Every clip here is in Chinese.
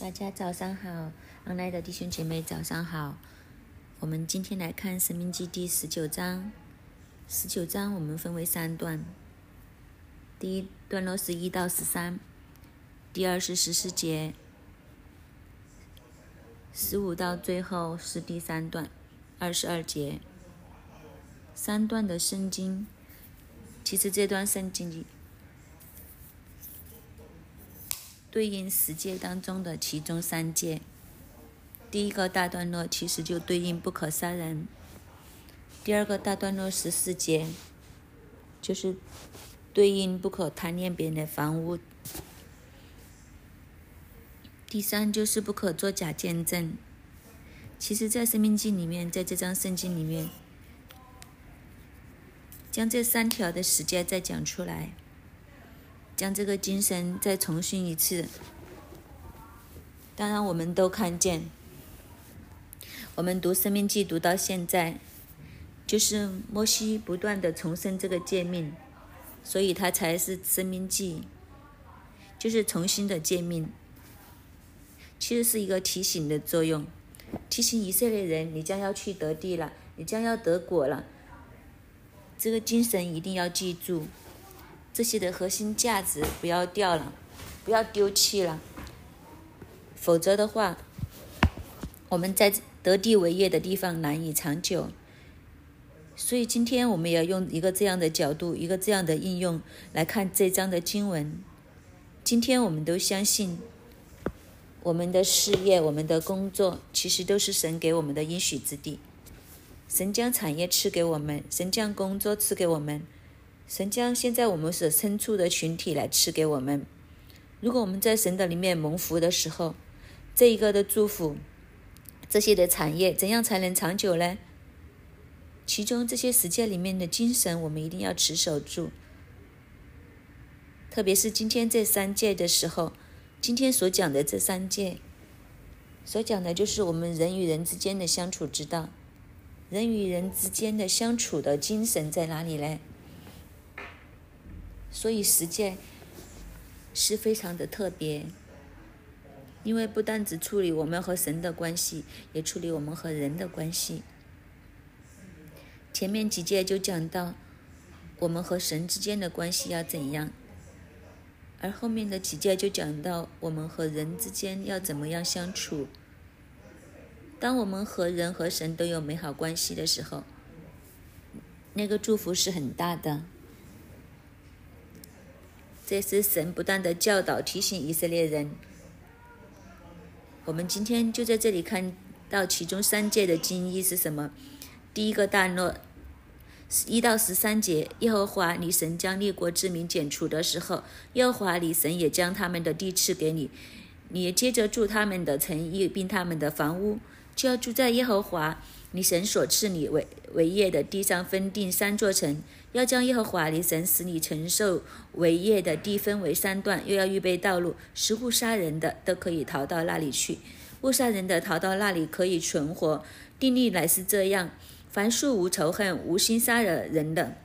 大家早上好，恩来的弟兄姐妹早上好。我们今天来看《生命记》第十九章。十九章我们分为三段，第一段落是一到十三，第二是十四节，十五到最后是第三段，二十二节。三段的圣经，其实这段圣经。对应十诫当中的其中三戒，第一个大段落其实就对应不可杀人；第二个大段落十四节，就是对应不可贪恋别人的房屋；第三就是不可作假见证。其实，在《生命记》里面，在这张圣经里面，将这三条的十诫再讲出来。将这个精神再重新一次。当然，我们都看见，我们读《生命记》读到现在，就是摩西不断的重申这个诫命，所以他才是《生命记》，就是重新的诫命。其实是一个提醒的作用，提醒以色列人：你将要去得地了，你将要得果了。这个精神一定要记住。这些的核心价值不要掉了，不要丢弃了，否则的话，我们在得地为业的地方难以长久。所以今天我们也要用一个这样的角度，一个这样的应用来看这章的经文。今天我们都相信，我们的事业、我们的工作，其实都是神给我们的应许之地。神将产业赐给我们，神将工作赐给我们。神将现在我们所身处的群体来赐给我们。如果我们在神的里面蒙福的时候，这一个的祝福，这些的产业怎样才能长久呢？其中这些实践里面的精神，我们一定要持守住。特别是今天这三届的时候，今天所讲的这三届，所讲的就是我们人与人之间的相处之道，人与人之间的相处的精神在哪里呢？所以实践是非常的特别，因为不单只处理我们和神的关系，也处理我们和人的关系。前面几届就讲到我们和神之间的关系要怎样，而后面的几届就讲到我们和人之间要怎么样相处。当我们和人和神都有美好关系的时候，那个祝福是很大的。这是神不断的教导、提醒以色列人。我们今天就在这里看到其中三界的经义是什么？第一个段落，一到十三节，耶和华你神将列国之民剪除的时候，耶和华你神也将他们的地赐给你，你接着住他们的城邑，并他们的房屋，就要住在耶和华你神所赐你为为业的地上，分定三座城。要将耶和华你神使你承受为业的地分为三段，又要预备道路，十户杀人的都可以逃到那里去，误杀人的逃到那里可以存活。定律乃是这样：凡树无仇恨、无心杀人的，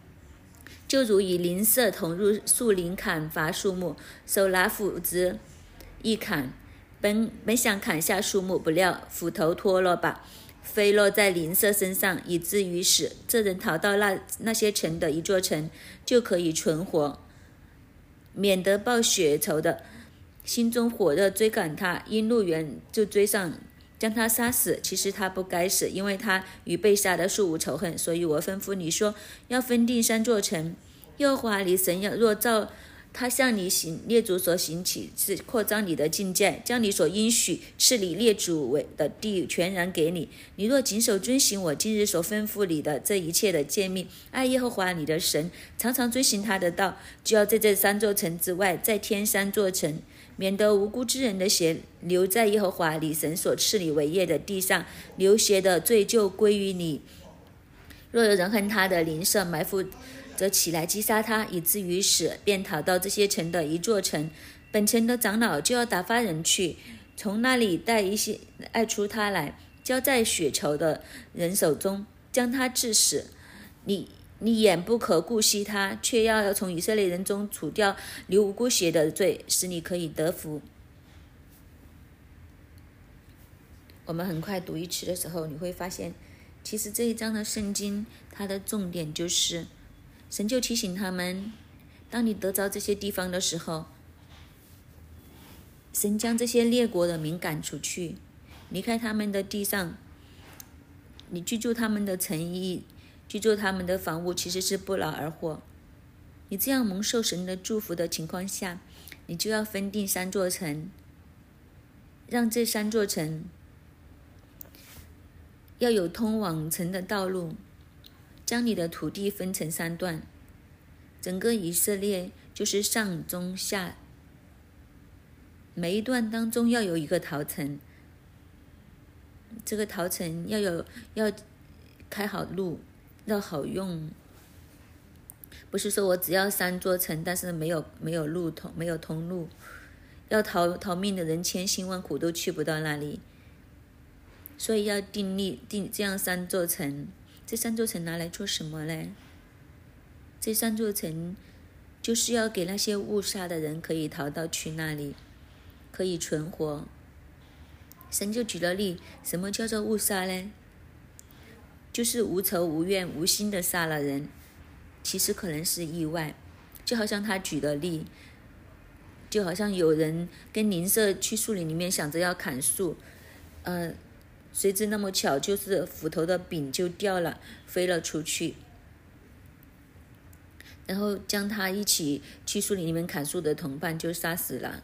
就如以灵舍同入树林砍伐树木，手拿斧子一砍，本本想砍下树木，不料斧头脱落吧。飞落在邻舍身上，以至于死。这人逃到那那些城的一座城，就可以存活，免得报血仇的，心中火热追赶他，因路远就追上，将他杀死。其实他不该死，因为他与被杀的素无仇恨。所以我吩咐你说，要分定三座城。又华你神要若照。他向你行列祖所行起，是扩张你的境界，将你所应许赐你列祖为的地全然给你。你若谨守遵行我今日所吩咐你的这一切的诫命，爱耶和华你的神，常常遵行他的道，就要在这三座城之外再添三座城，免得无辜之人的血留在耶和华你神所赐你为业的地上，流血的罪就归于你。若有人恨他的邻舍，埋伏。则起来击杀他，以至于死，便逃到这些城的一座城。本城的长老就要打发人去，从那里带一些爱出他来，交在血仇的人手中，将他致死。你你眼不可顾惜他，却要要从以色列人中除掉流无辜血的罪，使你可以得福。我们很快读一次的时候，你会发现，其实这一章的圣经，它的重点就是，神就提醒他们，当你得着这些地方的时候，神将这些列国的民赶出去，离开他们的地上，你居住他们的城邑，居住他们的房屋，其实是不劳而获。你这样蒙受神的祝福的情况下，你就要分定三座城，让这三座城。要有通往城的道路，将你的土地分成三段，整个以色列就是上中下，每一段当中要有一个陶城，这个陶城要有要开好路，要好用，不是说我只要三座城，但是没有没有路通，没有通路，要逃逃命的人千辛万苦都去不到那里。所以要定立定这样三座城，这三座城拿来做什么呢？这三座城就是要给那些误杀的人可以逃到去那里，可以存活。神就举了例，什么叫做误杀呢？就是无仇无怨无心的杀了人，其实可能是意外。就好像他举的例，就好像有人跟邻舍去树林里面想着要砍树，呃。谁知那么巧，就是斧头的柄就掉了，飞了出去，然后将他一起去树林里面砍树的同伴就杀死了。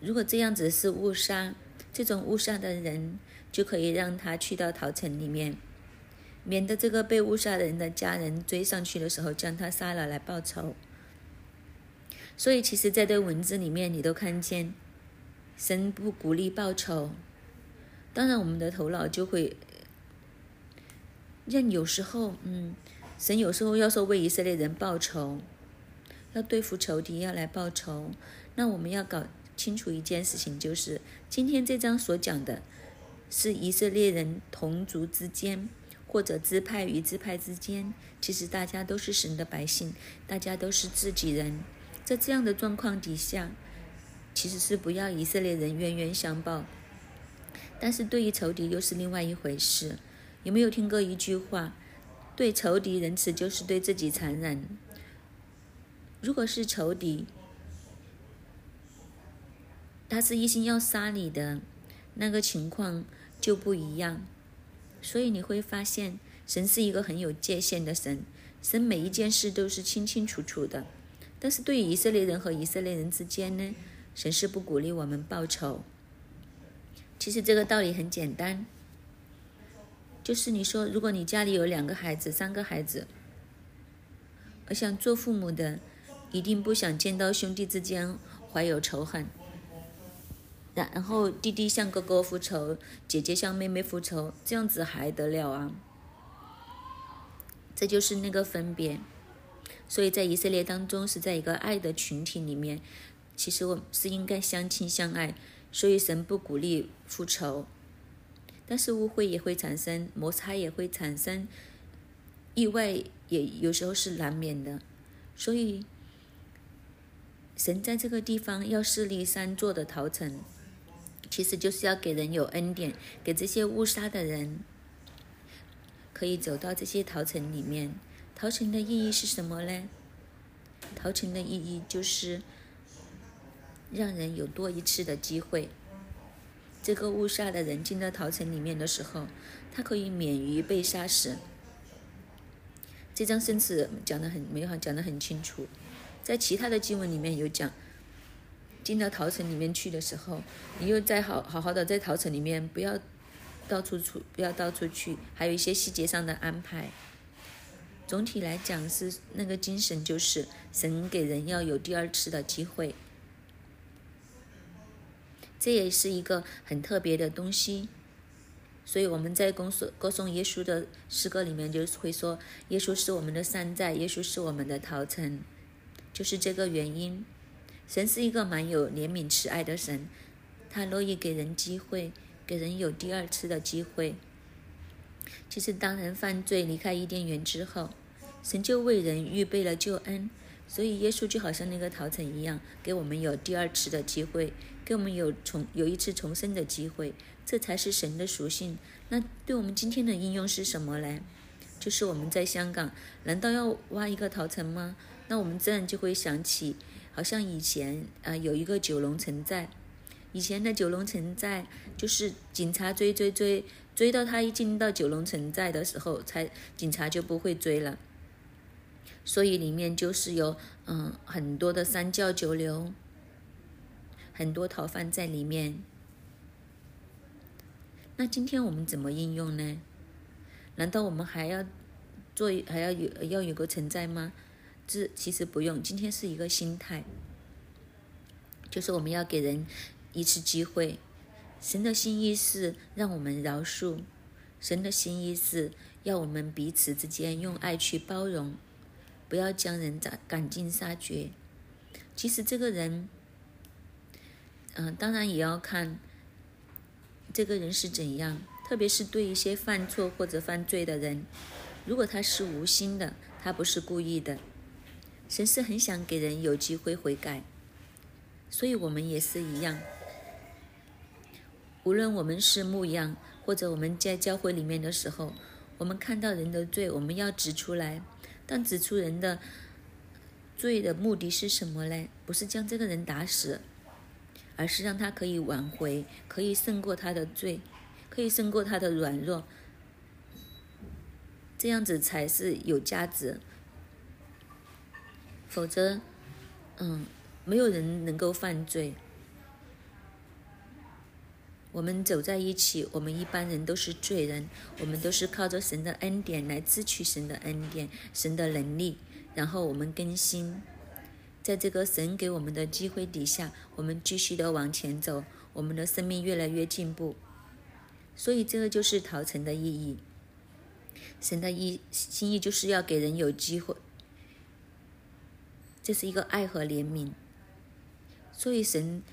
如果这样子是误杀，这种误杀的人就可以让他去到桃城里面，免得这个被误杀的人的家人追上去的时候将他杀了来报仇。所以，其实在这文字里面，你都看见神不鼓励报仇。当然，我们的头脑就会，像有时候，嗯，神有时候要说为以色列人报仇，要对付仇敌，要来报仇。那我们要搞清楚一件事情，就是今天这章所讲的，是以色列人同族之间，或者支派与支派之间，其实大家都是神的百姓，大家都是自己人。在这样的状况底下，其实是不要以色列人冤冤相报。但是对于仇敌又是另外一回事。有没有听过一句话？对仇敌仁慈就是对自己残忍。如果是仇敌，他是一心要杀你的，那个情况就不一样。所以你会发现，神是一个很有界限的神，神每一件事都是清清楚楚的。但是对于以色列人和以色列人之间呢，神是不鼓励我们报仇。其实这个道理很简单，就是你说，如果你家里有两个孩子、三个孩子，我想做父母的一定不想见到兄弟之间怀有仇恨，然后弟弟向哥哥复仇，姐姐向妹妹复仇，这样子还得了啊？这就是那个分别。所以在以色列当中，是在一个爱的群体里面，其实我们是应该相亲相爱。所以神不鼓励复仇，但是误会也会产生，摩擦也会产生，意外也有时候是难免的。所以神在这个地方要设立三座的陶城，其实就是要给人有恩典，给这些误杀的人可以走到这些陶城里面。陶城的意义是什么呢？陶城的意义就是。让人有多一次的机会。这个误杀的人进到陶城里面的时候，他可以免于被杀死。这张圣旨讲的很美好，讲的很清楚。在其他的经文里面有讲，进到陶城里面去的时候，你又再好好好的在陶城里面，不要到处出，不要到处去，还有一些细节上的安排。总体来讲是那个精神，就是神给人要有第二次的机会。这也是一个很特别的东西，所以我们在歌颂歌颂耶稣的诗歌里面，就会说耶稣是我们的山寨，耶稣是我们的陶城，就是这个原因。神是一个蛮有怜悯慈爱的神，他乐意给人机会，给人有第二次的机会。其实当人犯罪离开伊甸园之后，神就为人预备了救恩，所以耶稣就好像那个陶城一样，给我们有第二次的机会。给我们有重有一次重生的机会，这才是神的属性。那对我们今天的应用是什么呢？就是我们在香港，难道要挖一个陶城吗？那我们自然就会想起，好像以前啊有一个九龙城寨，以前的九龙城寨就是警察追追追追到他一进到九龙城寨的时候，才警察就不会追了。所以里面就是有嗯很多的三教九流，很多逃犯在里面。那今天我们怎么应用呢？难道我们还要做还要有要有个存在吗？这其实不用。今天是一个心态，就是我们要给人一次机会。神的心意是让我们饶恕，神的心意是要我们彼此之间用爱去包容，不要将人赶赶尽杀绝。其实这个人，嗯，当然也要看这个人是怎样。特别是对一些犯错或者犯罪的人，如果他是无心的，他不是故意的，神是很想给人有机会悔改，所以我们也是一样。无论我们是牧羊，或者我们在教会里面的时候，我们看到人的罪，我们要指出来。但指出人的罪的目的是什么呢？不是将这个人打死，而是让他可以挽回，可以胜过他的罪。可以胜过他的软弱，这样子才是有价值。否则，嗯，没有人能够犯罪。我们走在一起，我们一般人都是罪人，我们都是靠着神的恩典来支取神的恩典、神的能力，然后我们更新，在这个神给我们的机会底下，我们继续的往前走，我们的生命越来越进步。所以，这个就是逃城的意义。神的意心意就是要给人有机会，这是一个爱和怜悯。所以，神，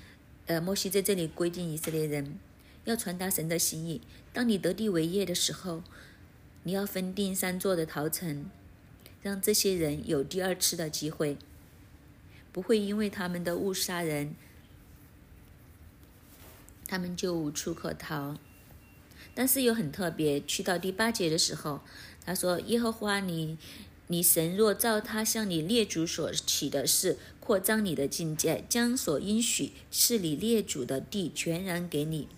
呃，摩西在这里规定以色列人要传达神的心意。当你得地为业的时候，你要分定三座的逃城，让这些人有第二次的机会，不会因为他们的误杀人，他们就无处可逃。但是又很特别，去到第八节的时候，他说：“耶和华你，你神若照他向你列祖所起的事，扩张你的境界，将所应许赐你列祖的地全然给你。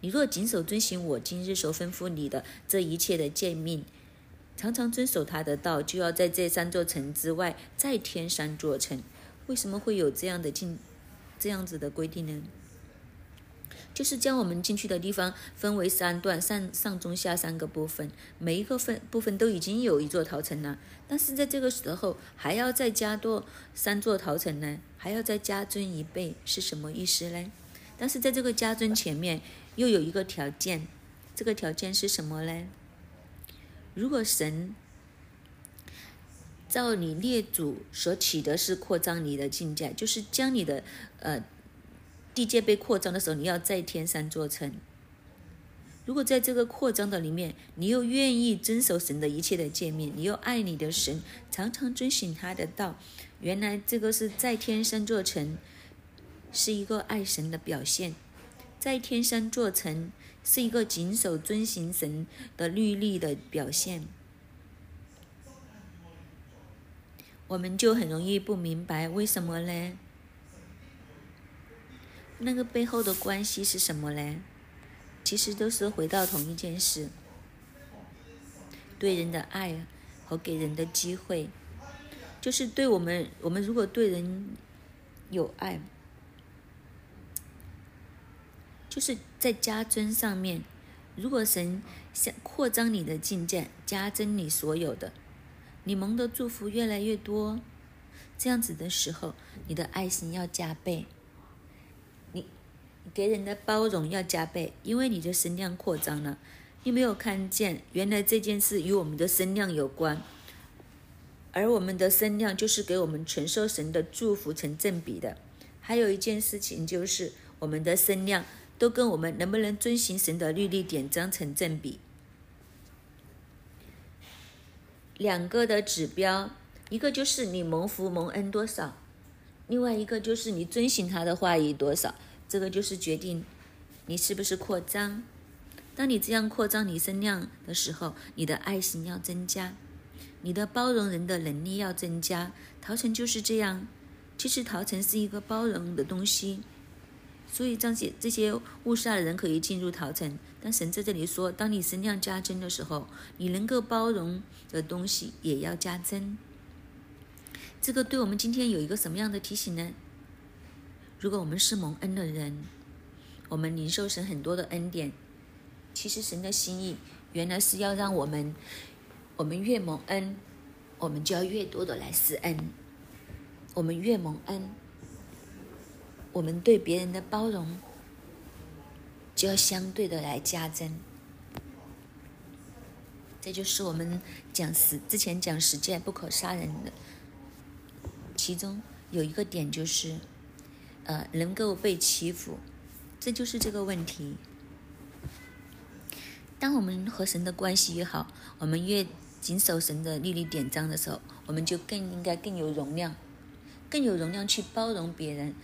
你若谨守遵行我今日所吩咐你的这一切的诫命，常常遵守他的道，就要在这三座城之外再添三座城。为什么会有这样的进这样子的规定呢？”就是将我们进去的地方分为三段，上上中下三个部分，每一个分部分都已经有一座陶城了，但是在这个时候还要再加多三座陶城呢，还要再加尊一倍，是什么意思呢？但是在这个加尊前面又有一个条件，这个条件是什么呢？如果神照你列祖所起的是扩张你的境界，就是将你的呃。地界被扩张的时候，你要再添三座城。如果在这个扩张的里面，你又愿意遵守神的一切的诫命，你又爱你的神，常常遵循他的道，原来这个是再添三座城，是一个爱神的表现。再添三座城是一个谨守遵行神的律例的表现。我们就很容易不明白为什么呢？那个背后的关系是什么嘞？其实都是回到同一件事：对人的爱和给人的机会，就是对我们，我们如果对人有爱，就是在加增上面。如果神想扩张你的境界，加增你所有的，你蒙的祝福越来越多，这样子的时候，你的爱心要加倍。你给人的包容要加倍，因为你的声量扩张了。你没有看见，原来这件事与我们的声量有关，而我们的声量就是给我们承受神的祝福成正比的。还有一件事情就是，我们的声量都跟我们能不能遵循神的律例典章成正比。两个的指标，一个就是你蒙福蒙恩多少，另外一个就是你遵循他的话语多少。这个就是决定你是不是扩张。当你这样扩张你身量的时候，你的爱心要增加，你的包容人的能力要增加。陶城就是这样，其实陶城是一个包容的东西，所以这些这些误杀的人可以进入陶城。但神在这里说，当你身量加增的时候，你能够包容的东西也要加增。这个对我们今天有一个什么样的提醒呢？如果我们是蒙恩的人，我们领受神很多的恩典。其实神的心意原来是要让我们，我们越蒙恩，我们就要越多的来施恩。我们越蒙恩，我们对别人的包容就要相对的来加增。这就是我们讲实之前讲实践不可杀人的，其中有一个点就是，呃，能够被欺负，这就是这个问题。当我们和神的关系越好，我们越谨守神的律例典章的时候，我们就更应该更有容量，更有容量去包容别人。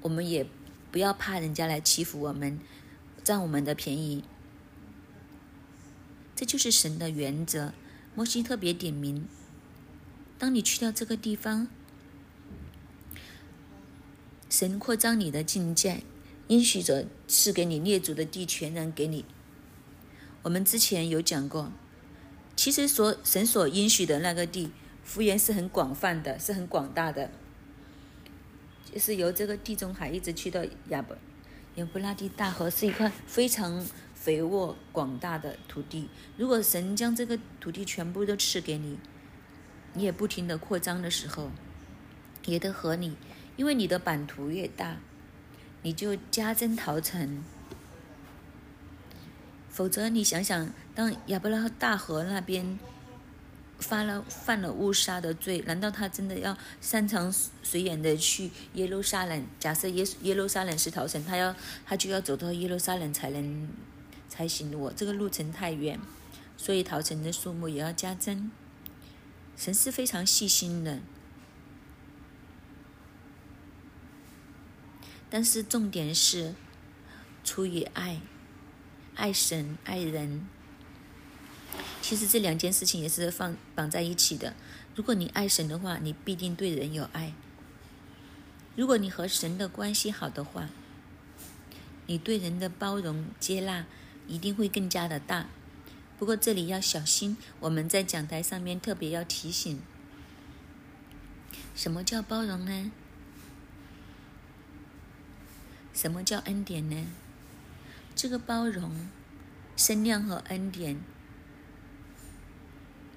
我们也不要怕人家来欺负我们，占我们的便宜。这就是神的原则。摩西特别点名：当你去到这个地方，神扩张你的境界，应许着赐给你列祖的地，全然给你。我们之前有讲过，其实所神所应许的那个地，幅员是很广泛的，是很广大的，就是由这个地中海一直去到亚伯亚布拉大河，是一块非常肥沃广大的土地。如果神将这个土地全部都赐给你，你也不停的扩张的时候，也得合理，因为你的版图越大，你就加增陶成。否则，你想想，当亚伯拉大河那边发了犯了误杀的罪，难道他真的要山长水远的去耶路撒冷？假设耶耶路撒冷是逃城，他要他就要走到耶路撒冷才能才行。我这个路程太远，所以逃城的数目也要加增。神是非常细心的，但是重点是出于爱。爱神爱人，其实这两件事情也是放绑在一起的。如果你爱神的话，你必定对人有爱；如果你和神的关系好的话，你对人的包容接纳一定会更加的大。不过这里要小心，我们在讲台上面特别要提醒：什么叫包容呢？什么叫恩典呢？这个包容、身量和恩典，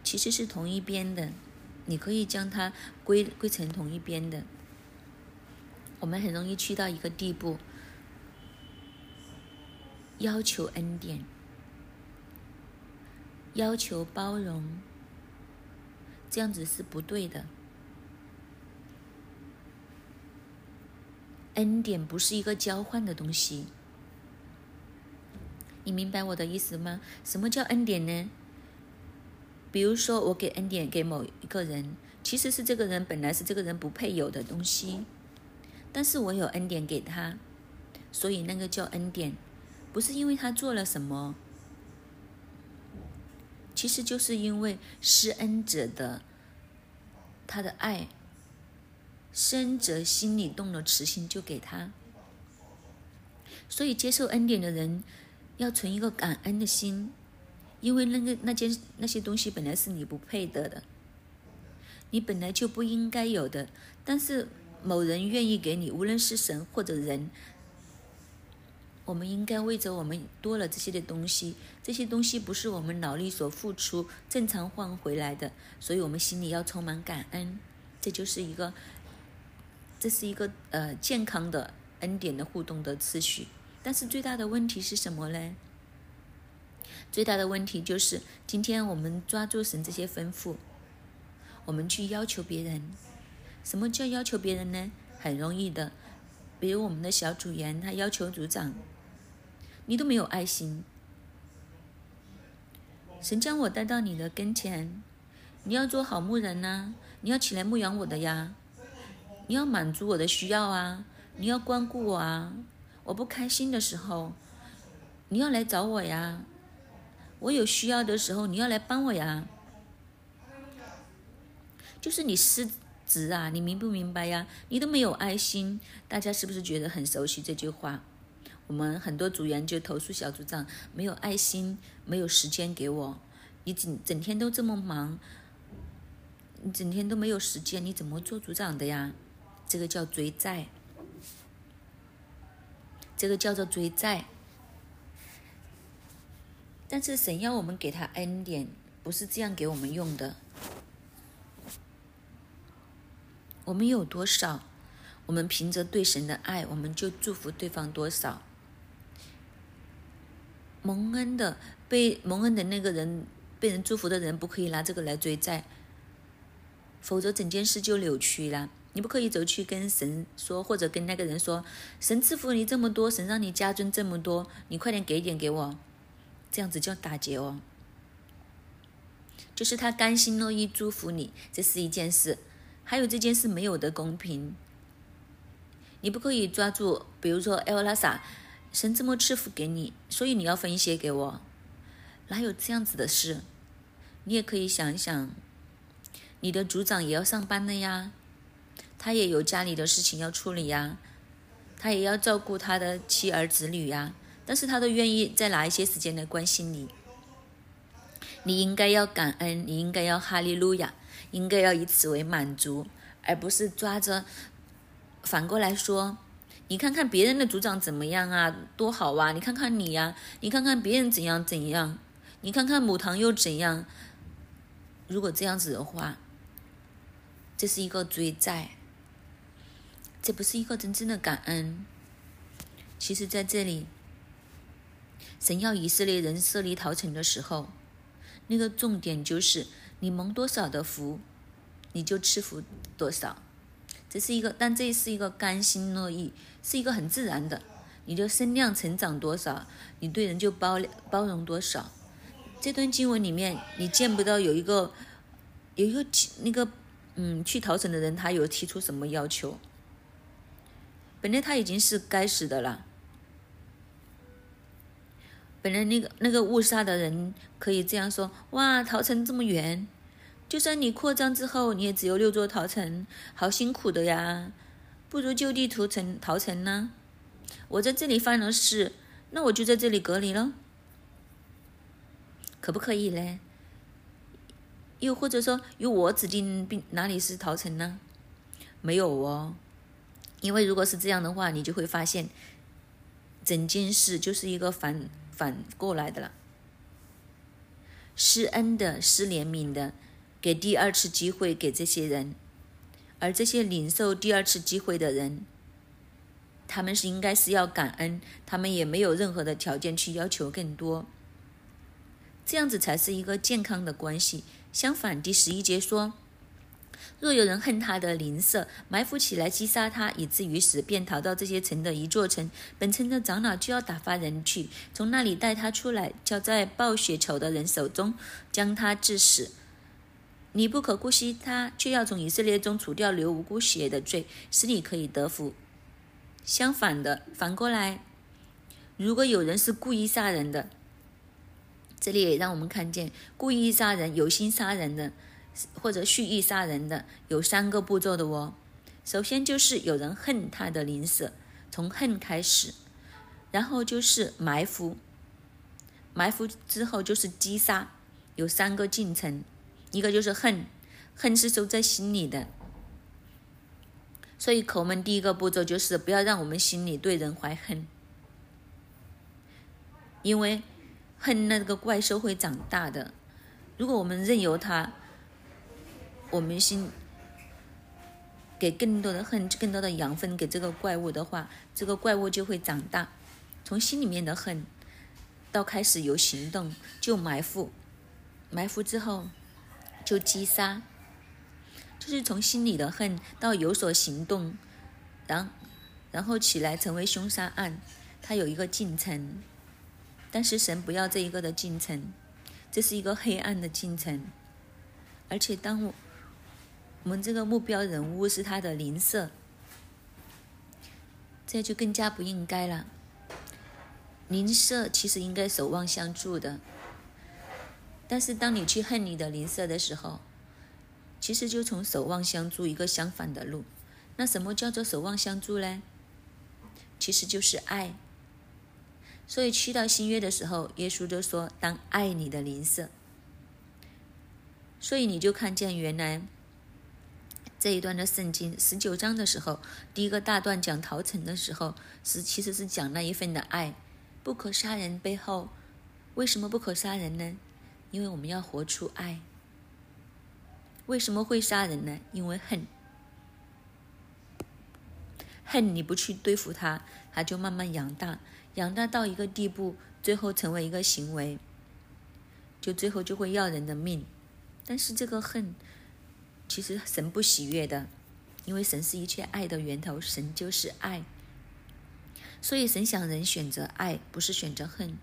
其实是同一边的，你可以将它归归成同一边的。我们很容易去到一个地步，要求恩典，要求包容，这样子是不对的。恩典不是一个交换的东西。你明白我的意思吗？什么叫恩典呢？比如说，我给恩典给某一个人，其实是这个人本来是这个人不配有的东西，但是我有恩典给他，所以那个叫恩典，不是因为他做了什么，其实就是因为施恩者的他的爱，施恩者心里动了慈心就给他，所以接受恩典的人。要存一个感恩的心，因为那个那件那些东西本来是你不配得的，你本来就不应该有的。但是某人愿意给你，无论是神或者人，我们应该为着我们多了这些的东西，这些东西不是我们脑力所付出正常换回来的，所以我们心里要充满感恩。这就是一个，这是一个呃健康的恩典的互动的次序。但是最大的问题是什么呢？最大的问题就是，今天我们抓住神这些吩咐，我们去要求别人。什么叫要求别人呢？很容易的，比如我们的小组员，他要求组长，你都没有爱心。神将我带到你的跟前，你要做好牧人呐，你要起来牧养我的呀，你要满足我的需要啊，你要关顾我啊。我不开心的时候，你要来找我呀。我有需要的时候，你要来帮我呀。就是你失职啊，你明不明白呀？你都没有爱心，大家是不是觉得很熟悉这句话？我们很多组员就投诉小组长没有爱心，没有时间给我。你整整天都这么忙，你整天都没有时间，你怎么做组长的呀？这个叫追债，这个叫做追债。但是神要我们给他恩典，不是这样给我们用的。我们有多少，我们凭着对神的爱，我们就祝福对方多少。蒙恩的被蒙恩的那个人，被人祝福的人，不可以拿这个来追债，否则整件事就扭曲了。你不可以走去跟神说，或者跟那个人说：“神赐福你这么多，神让你家尊这么多，你快点给点给我。”这样子叫打劫哦。就是他甘心乐意祝福你，这是一件事。还有这件事没有的公平，你不可以抓住，比如说艾拉萨，神这么赐福给你，所以你要分一些给我，哪有这样子的事？你也可以想一想，你的组长也要上班的呀，他也有家里的事情要处理呀，他也要照顾他的妻儿子女呀，但是他都愿意再拿一些时间来关心你，你应该要感恩，你应该要哈利路亚。应该要以此为满足，而不是抓着反过来说，你看看别人的组长怎么样啊，多好啊！你看看你呀，你看看别人怎样怎样，你看看母堂又怎样。如果这样子的话，这是一个追债，这不是一个真正的感恩。其实，在这里，神要以色列人设立逃城的时候，那个重点就是。你蒙多少的福，你就赐福多少，这是一个，但这是一个甘心乐意，是一个很自然的。你的身量成长多少，你对人就包包容多少。这段经文里面，你见不到有一个有一个那个嗯去逃城的人，他有提出什么要求？本来他已经是该死的了。本来那个那个误杀的人可以这样说：哇，桃城这么远，就算你扩张之后，你也只有六座桃城，好辛苦的呀！不如就地屠城桃城呢？我在这里犯了事，那我就在这里隔离了，可不可以嘞？又或者说，由我指定并哪里是桃城呢？没有哦，因为如果是这样的话，你就会发现，整件事就是一个反。反过来的了，施恩的、施怜悯的，给第二次机会给这些人，而这些领受第二次机会的人，他们是应该是要感恩，他们也没有任何的条件去要求更多，这样子才是一个健康的关系。相反，第十一节说。若有人恨他的邻舍，埋伏起来击杀他，以至于死，便逃到这些城的一座城，本城的长老就要打发人去，从那里带他出来，交在报血仇的人手中，将他致死。你不可姑息他，却要从以色列中除掉流无辜血的罪，使你可以得福。相反的，反过来，如果有人是故意杀人的，这里也让我们看见故意杀人、有心杀人的。或者蓄意杀人的有三个步骤的哦。首先就是有人恨他的邻舍，从恨开始，然后就是埋伏，埋伏之后就是击杀，有三个进程。一个就是恨，恨是收在心里的。所以口门第一个步骤就是不要让我们心里对人怀恨，因为恨那个怪兽会长大的。如果我们任由它。我们心给更多的恨，更多的养分给这个怪物的话，这个怪物就会长大。从心里面的恨，到开始有行动，就埋伏，埋伏之后就击杀，就是从心里的恨到有所行动，然然后起来成为凶杀案，它有一个进程。但是神不要这一个的进程，这是一个黑暗的进程，而且当我。我们这个目标人物是他的邻舍，这就更加不应该了。邻舍其实应该守望相助的，但是当你去恨你的邻舍的时候，其实就从守望相助一个相反的路。那什么叫做守望相助呢？其实就是爱。所以去到新约的时候，耶稣就说：“当爱你的邻舍。”所以你就看见原来这一段的圣经十九章的时候，第一个大段讲逃城的时候，是其实是讲那一份的爱，不可杀人背后，为什么不可杀人呢？因为我们要活出爱。为什么会杀人呢？因为恨。恨你不去对付他，他就慢慢养大，养大到一个地步，最后成为一个行为，就最后就会要人的命。但是这个恨，其实神不喜悦的，因为神是一切爱的源头，神就是爱。所以神想人选择爱，不是选择恨。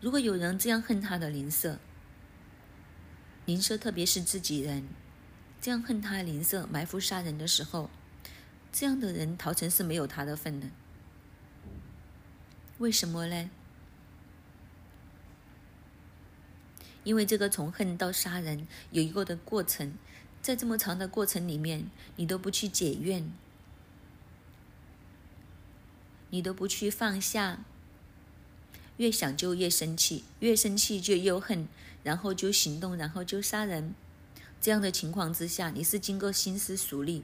如果有人这样恨他的邻舍，邻舍特别是自己人，这样恨他邻舍埋伏杀人的时候。这样的人逃城是没有他的份的，为什么呢？因为这个从恨到杀人有一个的过程，在这么长的过程里面，你都不去解怨，你都不去放下，越想就越生气，越生气就又恨，然后就行动，然后就杀人。这样的情况之下，你是经过心思熟虑。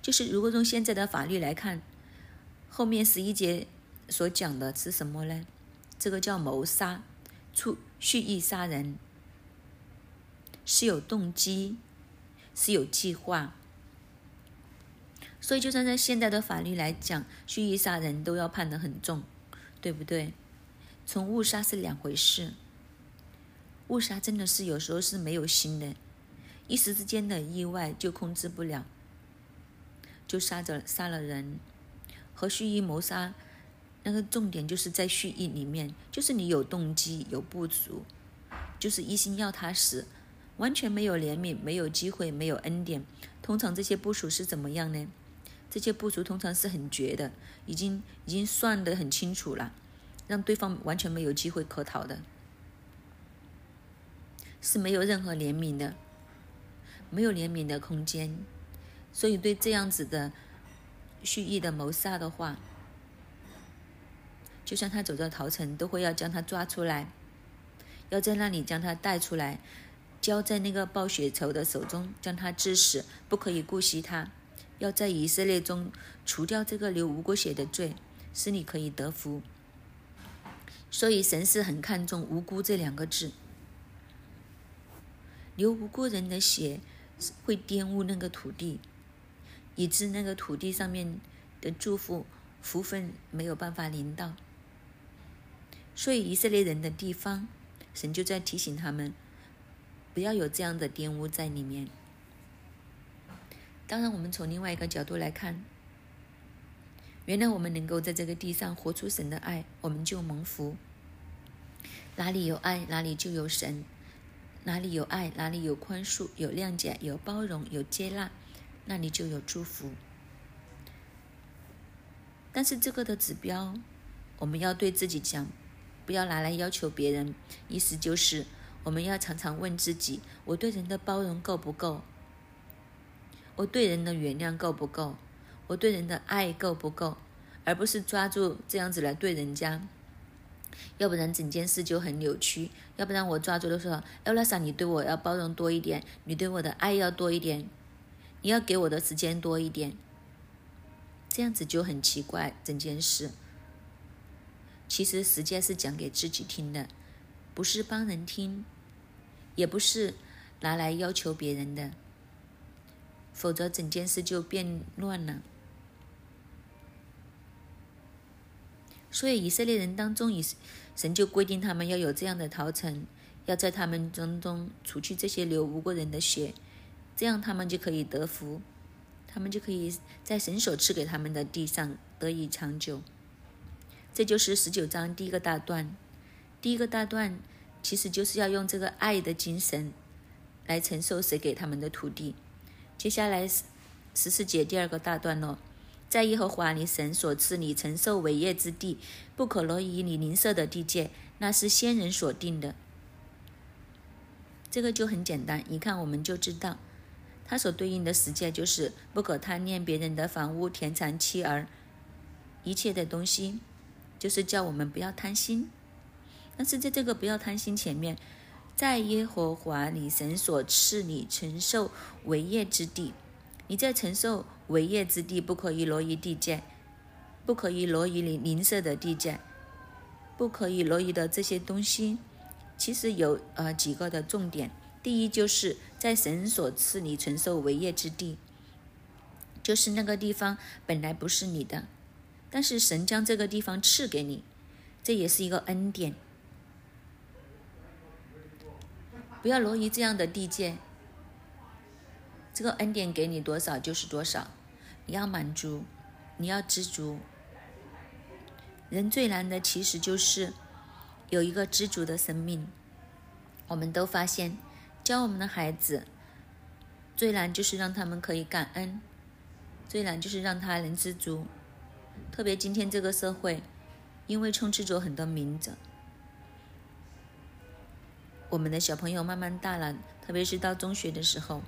就是如果用现在的法律来看，后面十一节所讲的是什么呢？这个叫谋杀，出蓄意杀人，是有动机，是有计划。所以，就算在现在的法律来讲，蓄意杀人都要判得很重，对不对？从误杀是两回事，误杀真的是有时候是没有心的，一时之间的意外就控制不了。就杀着杀了人，和蓄意谋杀，那个重点就是在蓄意里面，就是你有动机有不足，就是一心要他死，完全没有怜悯，没有机会，没有恩典。通常这些部署是怎么样呢？这些部署通常是很绝的，已经已经算得很清楚了，让对方完全没有机会可逃的，是没有任何怜悯的，没有怜悯的空间。所以，对这样子的蓄意的谋杀的话，就算他走到逃城，都会要将他抓出来，要在那里将他带出来，交在那个报血仇的手中，将他致死，不可以顾惜他，要在以色列中除掉这个流无辜血的罪，使你可以得福。所以，神是很看重无辜这两个字，流无辜人的血会玷污那个土地。以致那个土地上面的祝福福分没有办法临到，所以以色列人的地方，神就在提醒他们，不要有这样的玷污在里面。当然，我们从另外一个角度来看，原来我们能够在这个地上活出神的爱，我们就蒙福。哪里有爱，哪里就有神；哪里有爱，哪里有宽恕、有谅解、有包容、有接纳。那你就有祝福，但是这个的指标，我们要对自己讲，不要拿来要求别人。意思就是，我们要常常问自己：我对人的包容够不够？我对人的原谅够不够？我对人的爱够不够？而不是抓住这样子来对人家，要不然整件事就很扭曲。要不然我抓住的时候，艾拉莎，你对我要包容多一点，你对我的爱要多一点。你要给我的时间多一点，这样子就很奇怪。整件事其实时间是讲给自己听的，不是帮人听，也不是拿来要求别人的，否则整件事就变乱了。所以以色列人当中，以神就规定他们要有这样的逃城，要在他们当中除去这些流无辜人的血。这样他们就可以得福，他们就可以在神所赐给他们的地上得以长久。这就是十九章第一个大段。第一个大段其实就是要用这个爱的精神来承受谁给他们的土地。接下来十四节第二个大段咯，在耶和华你神所赐你承受伟业之地，不可挪移你邻舍的地界，那是先人所定的。这个就很简单，一看我们就知道，它所对应的十诫就是不可贪恋别人的房屋、田产、妻儿，一切的东西，就是叫我们不要贪心。但是在这个不要贪心前面，在耶和华你神所赐你承受伟业之地，你在承受。为业之地不可以挪移地界，不可以挪移你邻舍的地界，不可以挪移的这些东西，其实有呃几个的重点。第一，就是在神所赐你承受为业之地，就是那个地方本来不是你的，但是神将这个地方赐给你，这也是一个恩典。不要挪移这样的地界。这个恩典给你多少就是多少，你要满足，你要知足。人最难的其实就是有一个知足的生命。我们都发现，教我们的孩子最难就是让他们可以感恩，最难就是让他能知足。特别今天这个社会，因为充斥着很多名者，我们的小朋友慢慢大了，特别是到中学的时候。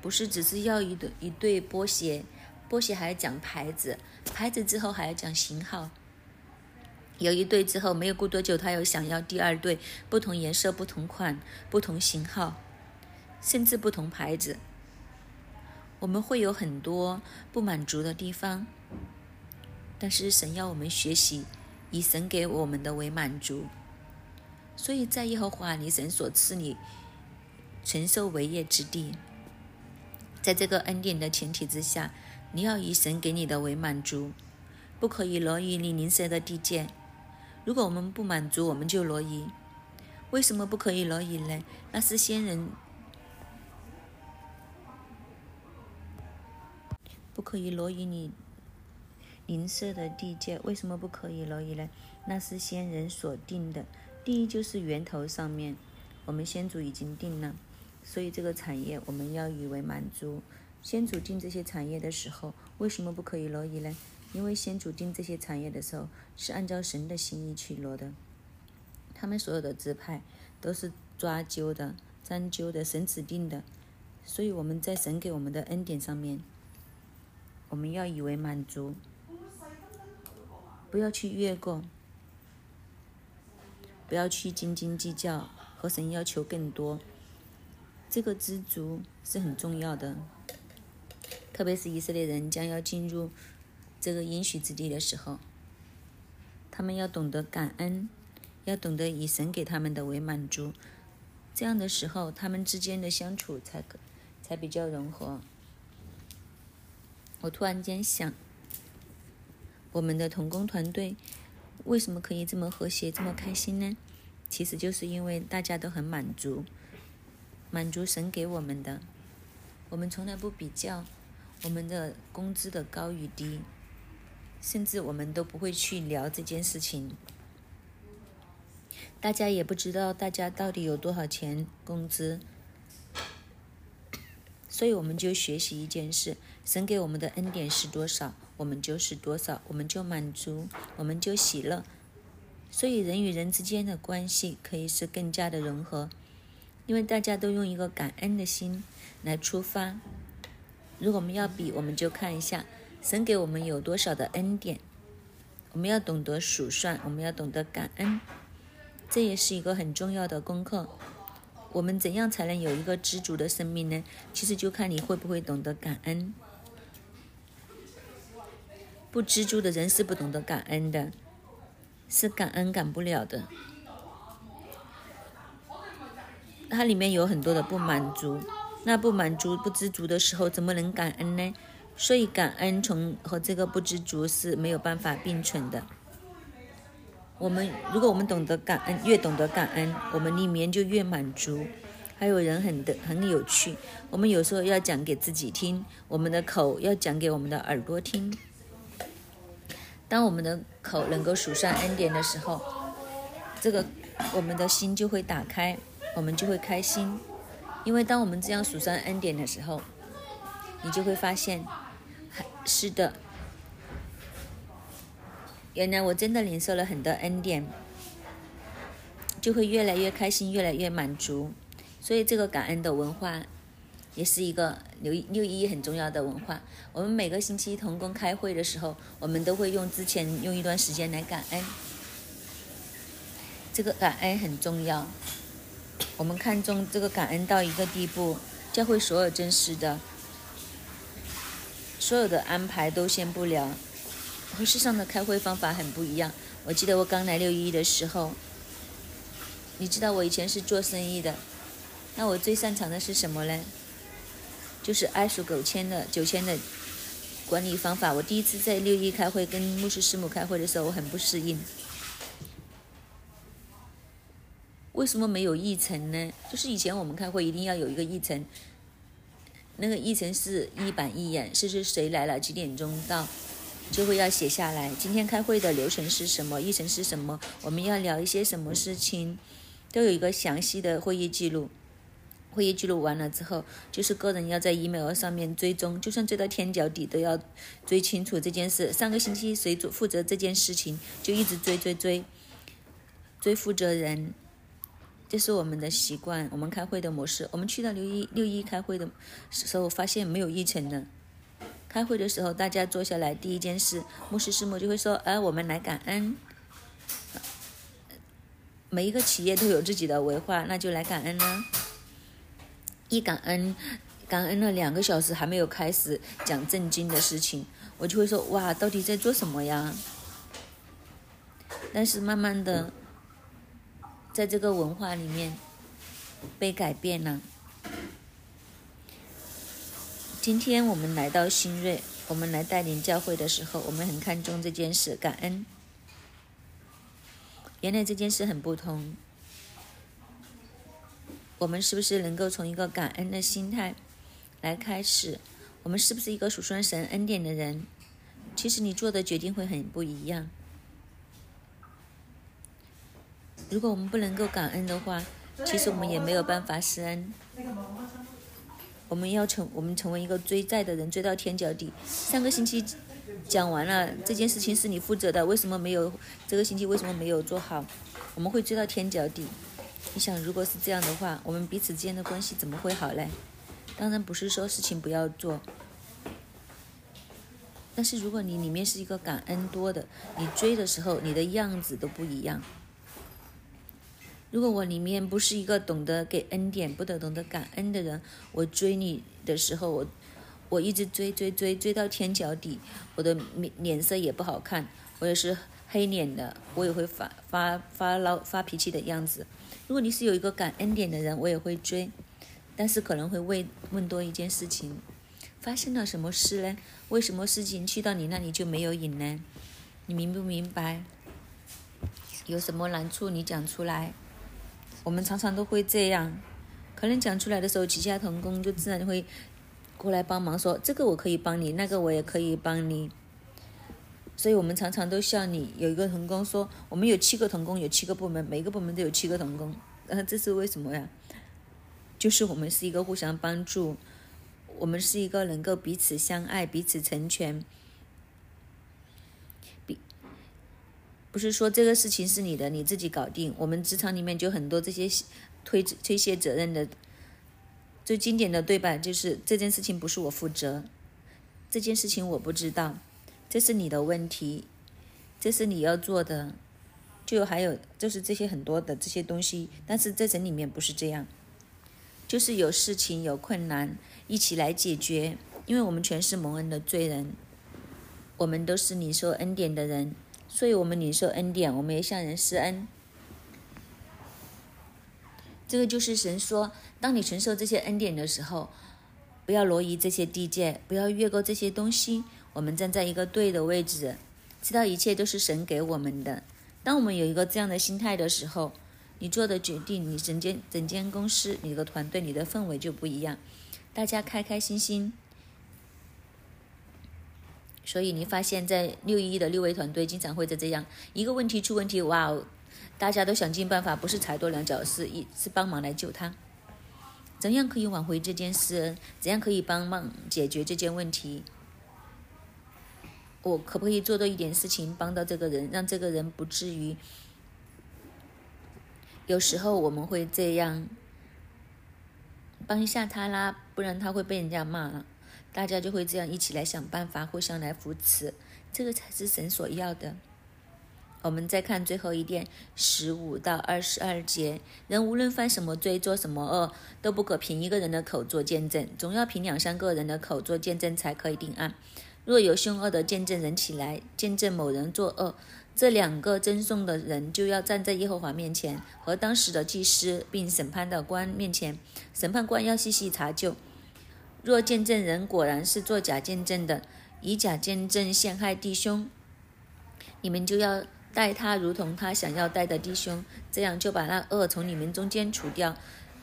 不是只是要一对一对波鞋，波鞋还要讲牌子，牌子之后还要讲型号。有一对之后，没有过多久，他又想要第二对，不同颜色、不同款、不同型号，甚至不同牌子。我们会有很多不满足的地方，但是神要我们学习以神给我们的为满足。所以在耶和华你神所赐你承受为业之地。在这个恩典的前提之下，你要以神给你的为满足，不可以挪移你邻舍的地界。如果我们不满足，我们就挪移。为什么不可以挪移呢？那是先人不可以挪移你邻舍的地界。为什么不可以挪移呢？那是先人所定的。第一就是源头上面，我们先祖已经定了。所以这个产业我们要以为满足。先祖定这些产业的时候，为什么不可以挪移呢？因为先祖定这些产业的时候是按照神的心意去挪的。他们所有的支派都是抓阄的、占阄的，神指定的。所以我们在神给我们的恩典上面，我们要以为满足，不要去越过，不要去斤斤计较，和神要求更多。这个知足是很重要的，特别是以色列人将要进入这个应许之地的时候，他们要懂得感恩，要懂得以神给他们的为满足，这样的时候，他们之间的相处才可才比较融合。我突然间想，我们的童工团队为什么可以这么和谐、这么开心呢？其实就是因为大家都很满足。满足神给我们的，我们从来不比较我们的工资的高与低，甚至我们都不会去聊这件事情。大家也不知道大家到底有多少钱工资，所以我们就学习一件事：神给我们的恩典是多少，我们就是多少，我们就满足，我们就喜乐。所以人与人之间的关系可以是更加的融合。因为大家都用一个感恩的心来出发。如果我们要比，我们就看一下神给我们有多少的恩典。我们要懂得数算，我们要懂得感恩，这也是一个很重要的功课。我们怎样才能有一个知足的生命呢？其实就看你会不会懂得感恩。不知足的人是不懂得感恩的，是感恩感不了的。它里面有很多的不满足，那不满足、不知足的时候，怎么能感恩呢？所以感恩从和这个不知足是没有办法并存的。我们如果我们懂得感恩，越懂得感恩，我们里面就越满足。还有人很的很有趣，我们有时候要讲给自己听，我们的口要讲给我们的耳朵听。当我们的口能够数算恩典的时候，这个我们的心就会打开。我们就会开心，因为当我们这样数算恩典的时候，你就会发现，是的，原来我真的领受了很多恩典，就会越来越开心，越来越满足。所以这个感恩的文化，也是一个六六一很重要的文化。我们每个星期同工开会的时候，我们都会用之前用一段时间来感恩。这个感恩很重要，我们看重这个感恩到一个地步，教会所有真实的。所有的安排都先不聊，和世上的开会方法很不一样。我记得我刚来六一的时候，你知道我以前是做生意的，那我最擅长的是什么呢？就是爱数九千的九千的管理方法。我第一次在六一开会跟牧师师母开会的时候，我很不适应。为什么没有议程呢？就是以前我们开会一定要有一个议程。那个议程是一板一眼，是是谁来了，几点钟到，就会要写下来。今天开会的流程是什么？议程是什么？我们要聊一些什么事情，都有一个详细的会议记录。会议记录完了之后，就是个人要在 email 上面追踪，就算追到天脚底都要追清楚这件事。上个星期谁主负责这件事情，就一直追追追，追负责人。这是我们的习惯，我们开会的模式。我们去到六一六一开会的时候，发现没有议程的。开会的时候，大家坐下来，第一件事，牧师师母就会说：“哎，我们来感恩。”每一个企业都有自己的文化，那就来感恩了。一感恩，感恩了两个小时还没有开始讲正经的事情，我就会说：“哇，到底在做什么呀？”但是慢慢的。在这个文化里面被改变了。今天我们来到新锐，我们来带领教会的时候，我们很看重这件事，感恩。原来这件事很不同。我们是不是能够从一个感恩的心态来开始？我们是不是一个属算神恩典的人？其实你做的决定会很不一样。如果我们不能够感恩的话，其实我们也没有办法施恩。我们要成，我们成为一个追债的人，追到天脚底。上个星期讲完了这件事情是你负责的，为什么没有这个星期为什么没有做好？我们会追到天脚底。你想，如果是这样的话，我们彼此之间的关系怎么会好嘞？当然不是说事情不要做，但是如果你里面是一个感恩多的，你追的时候你的样子都不一样。如果我里面不是一个懂得给恩典、不得懂得感恩的人，我追你的时候，我我一直追追追追到天脚底，我的脸脸色也不好看，我也是黑脸的，我也会发发发牢发脾气的样子。如果你是有一个感恩点的人，我也会追，但是可能会问问多一件事情：发生了什么事呢？为什么事情去到你那里就没有影呢？你明不明白？有什么难处你讲出来。我们常常都会这样，可能讲出来的时候，旗下同工就自然会过来帮忙，说这个我可以帮你，那个我也可以帮你。所以我们常常都笑你有一个同工说，我们有七个同工，有七个部门，每个部门都有七个同工，呃，这是为什么呀？就是我们是一个互相帮助，我们是一个能够彼此相爱、彼此成全。不是说这个事情是你的，你自己搞定。我们职场里面就很多这些推推卸责任的，最经典的对白就是这件事情不是我负责，这件事情我不知道，这是你的问题，这是你要做的。就还有就是这些很多的这些东西，但是在这里面不是这样，就是有事情有困难一起来解决，因为我们全是蒙恩的罪人，我们都是领受恩典的人。所以，我们领受恩典，我们也向人施恩。这个就是神说：当你承受这些恩典的时候，不要挪移这些地界，不要越过这些东西。我们站在一个对的位置，知道一切都是神给我们的。当我们有一个这样的心态的时候，你做的决定，你整间整间公司、你的团队、你的氛围就不一样，大家开开心心。所以你发现，在六一的六位团队经常会在这样一个问题出问题，哇哦，大家都想尽办法，不是踩多两脚，是一是帮忙来救他。怎样可以挽回这件事？怎样可以帮忙解决这件问题？我可不可以做到一点事情，帮到这个人，让这个人不至于？有时候我们会这样，帮一下他啦，不然他会被人家骂了。大家就会这样一起来想办法，互相来扶持，这个才是神所要的。我们再看最后一点，十五到二十二节，人无论犯什么罪，做什么恶，都不可凭一个人的口做见证，总要凭两三个人的口做见证才可以定案。若有凶恶的见证人起来见证某人作恶，这两个赠送的人就要站在耶和华面前和当时的祭司并审判的官面前，审判官要细细查究。若见证人果然是作假见证的，以假见证陷害弟兄，你们就要待他如同他想要待的弟兄，这样就把那恶从你们中间除掉。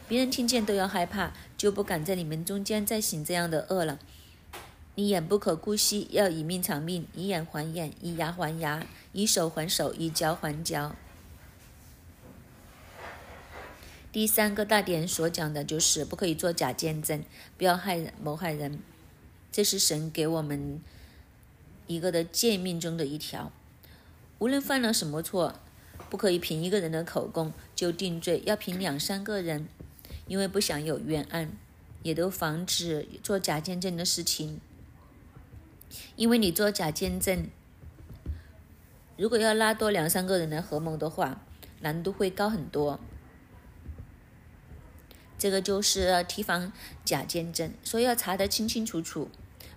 别人听见都要害怕，就不敢在你们中间再行这样的恶了。你眼不可姑息，要以命偿命，以眼还眼，以牙还牙，以手还手，以脚还脚。第三个大点所讲的就是不可以做假见证，不要害人谋害人，这是神给我们一个的诫命中的一条。无论犯了什么错，不可以凭一个人的口供就定罪，要凭两三个人，因为不想有冤案，也都防止做假见证的事情。因为你做假见证，如果要拉多两三个人来合谋的话，难度会高很多。这个就是提防假见证，所以要查得清清楚楚，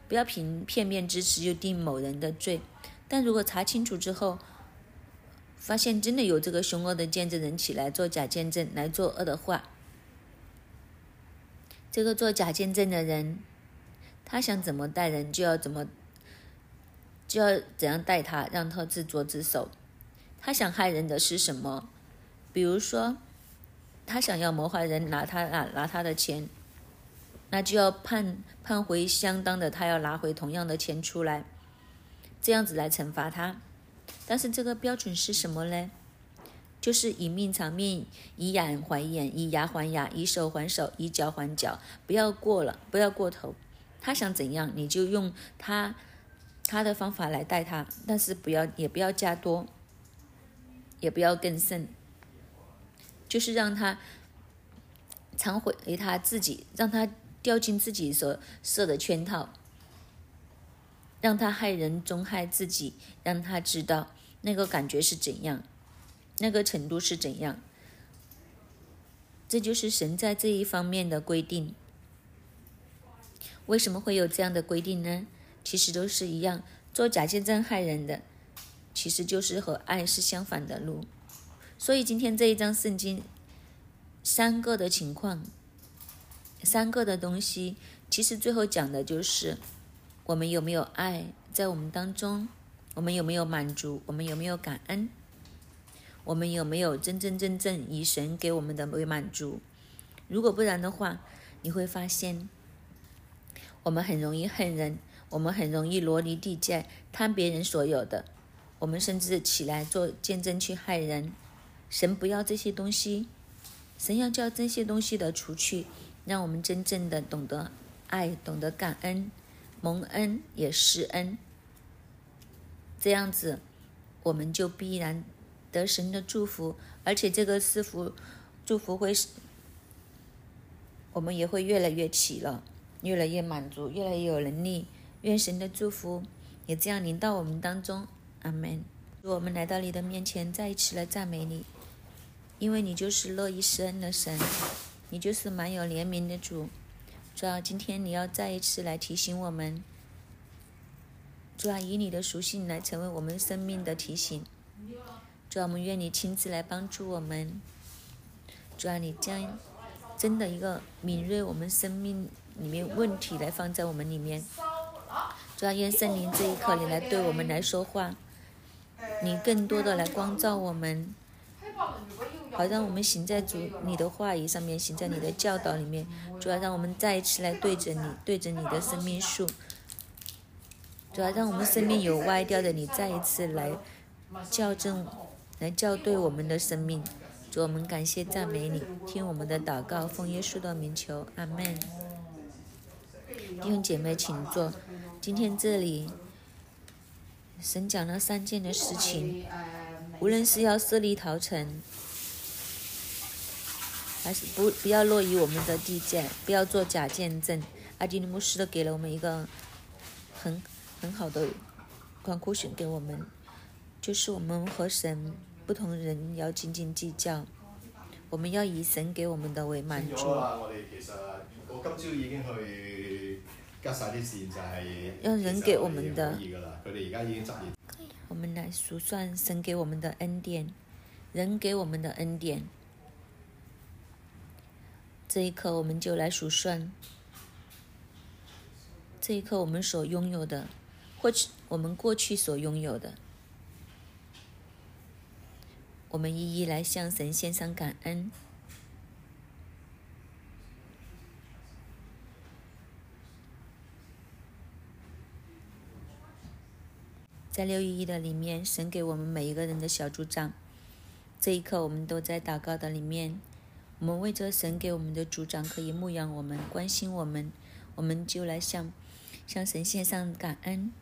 不要凭片面之词就定某人的罪。但如果查清楚之后，发现真的有这个凶恶的见证人起来做假见证来作恶的话，这个做假见证的人，他想怎么待人就要怎么。就要怎样待他，让他自作自受。他想害人的是什么？比如说，他想要谋害人，拿他拿拿他的钱，那就要判判回相当的，他要拿回同样的钱出来，这样子来惩罚他。但是这个标准是什么呢？就是以命偿命，以眼还眼，以牙还牙，以手还手，以脚还脚，不要过了，不要过头。他想怎样，你就用他。他的方法来带他，但是不要也不要加多，也不要更甚，就是让他常回他自己，让他掉进自己所设的圈套，让他害人终害自己，让他知道那个感觉是怎样，那个程度是怎样。这就是神在这一方面的规定。为什么会有这样的规定呢？其实都是一样，做假见证害人的，其实就是和爱是相反的路。所以今天这一章圣经，三个的情况，三个的东西，其实最后讲的就是我们有没有爱在我们当中，我们有没有满足，我们有没有感恩，我们有没有真真正正以神给我们的为满足。如果不然的话，你会发现，我们很容易恨人。我们很容易罗离地界，贪别人所有的，我们甚至起来做见证去害人。神不要这些东西，神要叫这些东西的除去，让我们真正的懂得爱，懂得感恩，蒙恩也施恩。这样子，我们就必然得神的祝福，而且这个赐福、祝福会，我们也会越来越起了，越来越满足，越来越有能力。愿神的祝福也这样临到我们当中，阿门。我们来到你的面前，再一次来赞美你，因为你就是乐意施恩的神，你就是满有怜悯的主。主要今天你要再一次来提醒我们，主要以你的属性来成为我们生命的提醒。主要我们愿你亲自来帮助我们。主要你将真的一个敏锐我们生命里面问题来放在我们里面。主要愿圣灵这一刻，你来对我们来说话，你更多的来光照我们，好让我们行在主你的话语上面，行在你的教导里面。主要让我们再一次来对着你，对着你的生命树。主要让我们生命有歪掉的，你再一次来校正，来校对我们的生命。主，我们感谢赞美你，听我们的祷告，奉耶稣的名求，阿门。弟兄姐妹，请坐。今天这里神讲了三件的事情，无论是要设立陶城，还是不不要落于我们的地界，不要做假见证。阿基尼牧师都给了我们一个很很好的广库选给我们，就是我们和神不同人要斤斤计较，我们要以神给我们的为满足。要人给我们的，我们来数算神给我们的恩典，人给我们的恩典。这一刻，我们就来数算。这一刻，我们所拥有的，或者我们过去所拥有的，我们一一来向神献上感恩。在六一一的里面，神给我们每一个人的小组长。这一刻，我们都在祷告的里面，我们为着神给我们的组长可以牧养我们、关心我们，我们就来向向神献上感恩，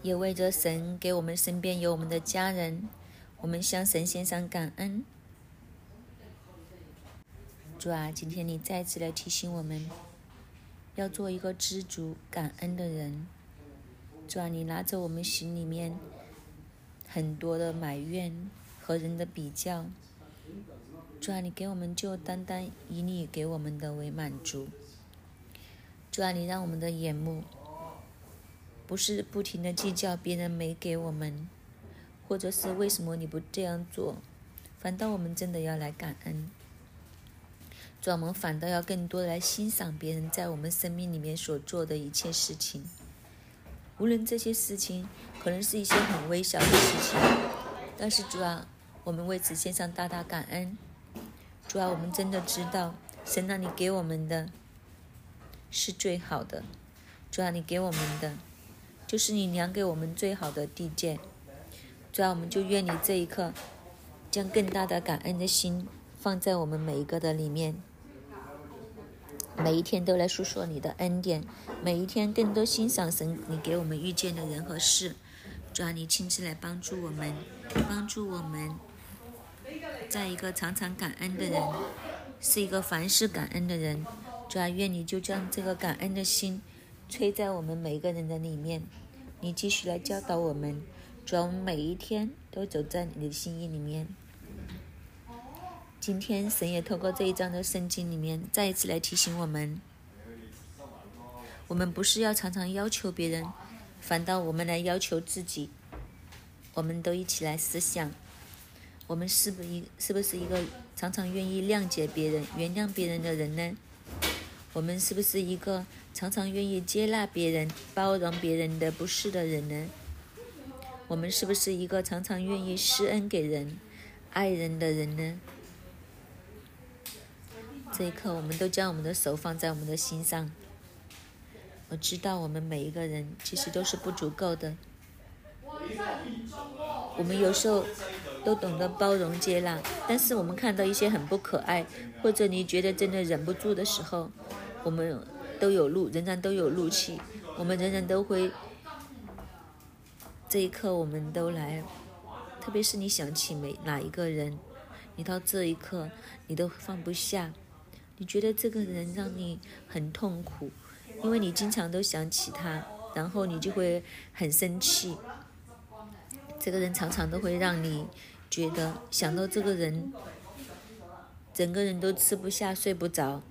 也为着神给我们身边有我们的家人，我们向神献上感恩。主啊，今天你再次来提醒我们。要做一个知足感恩的人，主啊，你拿着我们心里面很多的埋怨和人的比较，主啊，你给我们就单单以你给我们的为满足，主啊，你让我们的眼目不是不停的计较别人没给我们，或者是为什么你不这样做，反倒我们真的要来感恩。我们反倒要更多的来欣赏别人在我们生命里面所做的一切事情，无论这些事情可能是一些很微小的事情，但是主啊，我们为此献上大大感恩。主啊，我们真的知道，神啊，你给我们的是最好的。主啊，你给我们的就是你量给我们最好的地界。主啊，我们就愿你这一刻将更大的感恩的心放在我们每一个的里面。每一天都来诉说你的恩典，每一天更多欣赏神你给我们遇见的人和事，主啊，你亲自来帮助我们，帮助我们，在一个常常感恩的人，是一个凡事感恩的人，主啊，愿你就将这个感恩的心吹在我们每一个人的里面，你继续来教导我们，主啊，我们每一天都走在你的心意里面。今天神也透过这一章的圣经里面，再一次来提醒我们：我们不是要常常要求别人，反倒我们来要求自己。我们都一起来思想：我们是不一是不是一个常常愿意谅解别人、原谅别人的人呢？我们是不是一个常常愿意接纳别人、包容别人的不是的人呢？我们是不是一个常常愿意施恩给人、爱人的人呢？这一刻，我们都将我们的手放在我们的心上。我知道，我们每一个人其实都是不足够的。我们有时候都懂得包容接纳，但是我们看到一些很不可爱，或者你觉得真的忍不住的时候，我们都有怒，仍然都有怒气，我们人人都会。这一刻，我们都来，特别是你想起每哪一个人，你到这一刻，你都放不下。你觉得这个人让你很痛苦，因为你经常都想起他，然后你就会很生气。这个人常常都会让你觉得想到这个人，整个人都吃不下、睡不着。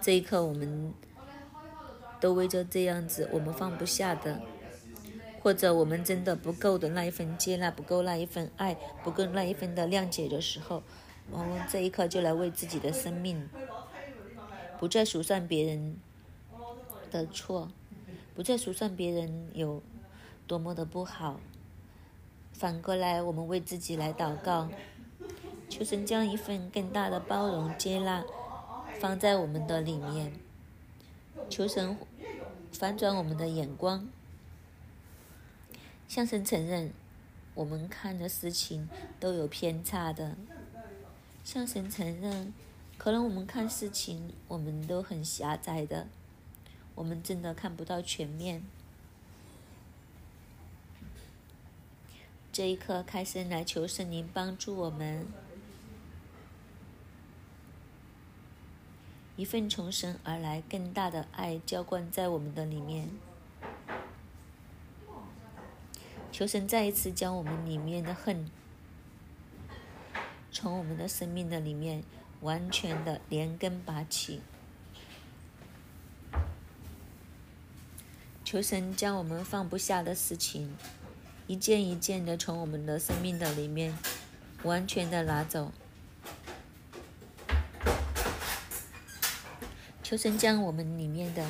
这一刻，我们都为着这样子我们放不下的，或者我们真的不够的那一份接纳，不够那一份爱，不够那一份的谅解的时候。我们这一刻就来为自己的生命，不再数算别人的错，不再数算别人有多么的不好。反过来，我们为自己来祷告，求神将一份更大的包容接纳放在我们的里面，求神反转我们的眼光，向神承认我们看的事情都有偏差的。向神承认，可能我们看事情，我们都很狭窄的，我们真的看不到全面。这一刻，开始来求圣灵帮助我们，一份从神而来更大的爱浇灌在我们的里面。求神再一次将我们里面的恨，从我们的生命的里面完全的连根拔起。求神将我们放不下的事情。一件一件的从我们的生命的里面完全的拿走，求神将我们里面的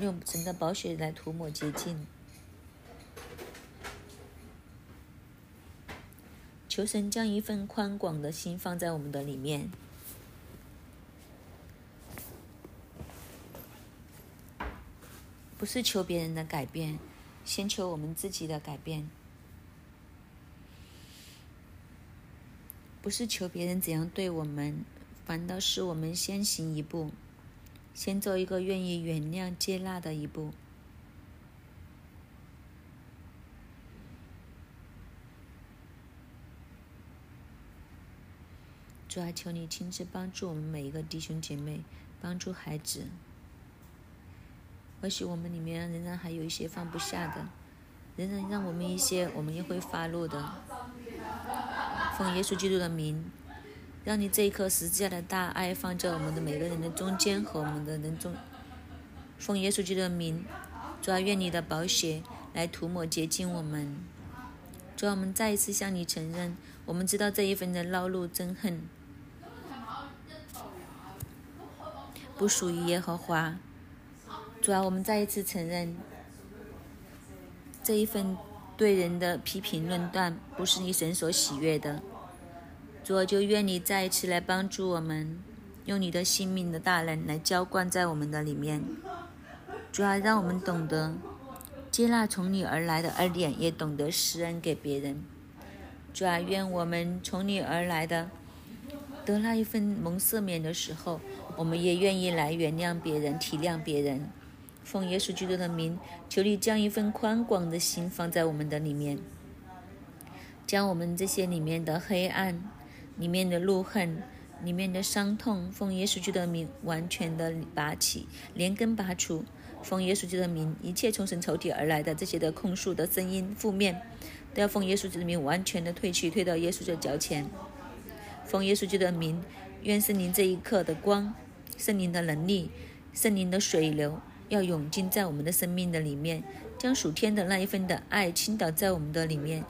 用神的宝血来涂抹洁净，求神将一份宽广的心放在我们的里面，不是求别人的改变。先求我们自己的改变，不是求别人怎样对我们，反倒是我们先行一步，先做一个愿意原谅、接纳的一步。主啊，求你亲自帮助我们每一个弟兄姐妹，帮助孩子。或许我们里面仍然还有一些放不下的，仍然让我们一些我们也会发怒的。奉耶稣基督的名，让你这一颗十字架的大爱放在我们的每个人的中间和我们的人中。奉耶稣基督的名，主要愿你的宝血来涂抹洁净我们。主要我们再一次向你承认，我们知道这一份的恼怒憎恨不属于耶和华。主要我们再一次承认，这一份对人的批评论断不是你神所喜悦的。主啊，就愿你再一次来帮助我们，用你的性命的大能来浇灌在我们的里面。主要让我们懂得接纳从你而来的恩典，也懂得施恩给别人。主啊，愿我们从你而来的得那一份蒙赦免的时候，我们也愿意来原谅别人、体谅别人。奉耶稣基督的名，求你将一份宽广的心放在我们的里面，将我们这些里面的黑暗、里面的怒恨、里面的伤痛，奉耶稣基督的名完全的拔起，连根拔除。奉耶稣基督的名，一切从神仇敌而来的这些的控诉的声音、负面，都要奉耶稣基督的名完全的退去，退到耶稣的脚前。奉耶稣基督的名，愿圣灵这一刻的光、圣灵的能力、圣灵的水流。要涌进在我们的生命的里面，将属天的那一份的爱倾倒在我们的里面。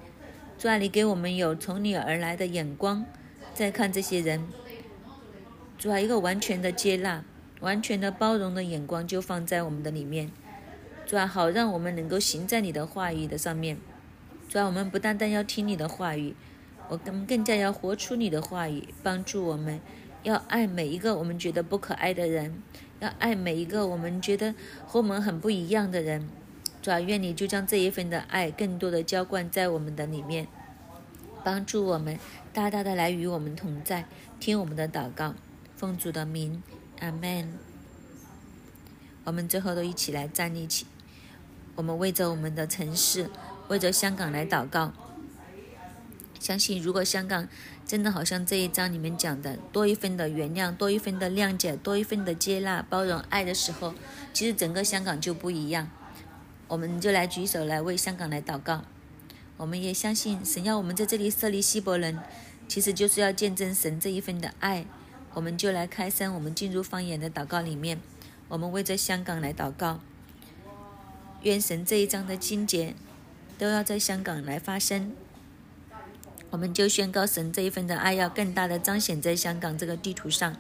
主啊，你给我们有从你而来的眼光，再看这些人。主啊，一个完全的接纳、完全的包容的眼光就放在我们的里面。主啊，好让我们能够行在你的话语的上面。主啊，我们不单单要听你的话语，我更更加要活出你的话语，帮助我们要爱每一个我们觉得不可爱的人。要爱每一个我们觉得和我们很不一样的人，主啊，愿你就将这一份的爱更多的浇灌在我们的里面，帮助我们大大的来与我们同在，听我们的祷告，奉主的名，阿门。我们最后都一起来站立起，我们为着我们的城市，为着香港来祷告。相信如果香港。真的好像这一章里面讲的，多一分的原谅，多一分的谅解，多一分的接纳、包容、爱的时候，其实整个香港就不一样。我们就来举手来为香港来祷告。我们也相信神要我们在这里设立希伯伦，其实就是要见证神这一份的爱。我们就来开声，我们进入方言的祷告里面，我们为这香港来祷告，愿神这一章的经节都要在香港来发生。我们就宣告神这一份的爱要更大的彰显在香港这个地图上。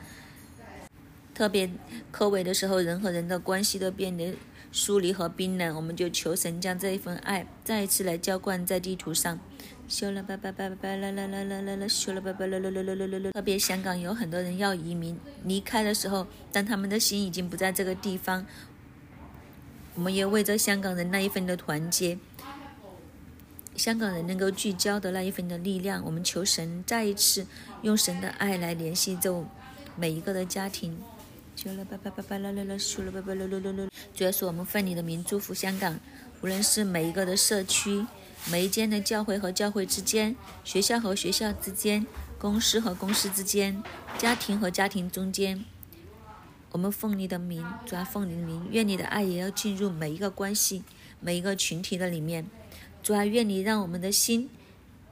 特别扣尾的时候，人和人的关系都变得疏离和冰冷，我们就求神将这一份爱再一次来浇灌在地图上。修了拜拜拜拜啦啦啦啦啦啦，修了拜拜啦啦啦啦啦啦啦。特别香港有很多人要移民离开的时候，但他们的心已经不在这个地方。我们也为着香港人那一份的团结。香港人能够聚焦的那一份的力量，我们求神再一次用神的爱来联系这每一个的家庭，主要是我们奉你的名祝福香港，无论是每一个的社区、每一间的教会和教会之间、学校和学校之间、公司和公司之间、家庭和家庭中间，我们奉你的名，主要奉你的名，愿你的爱也要进入每一个关系、每一个群体的里面。主要愿你让我们的心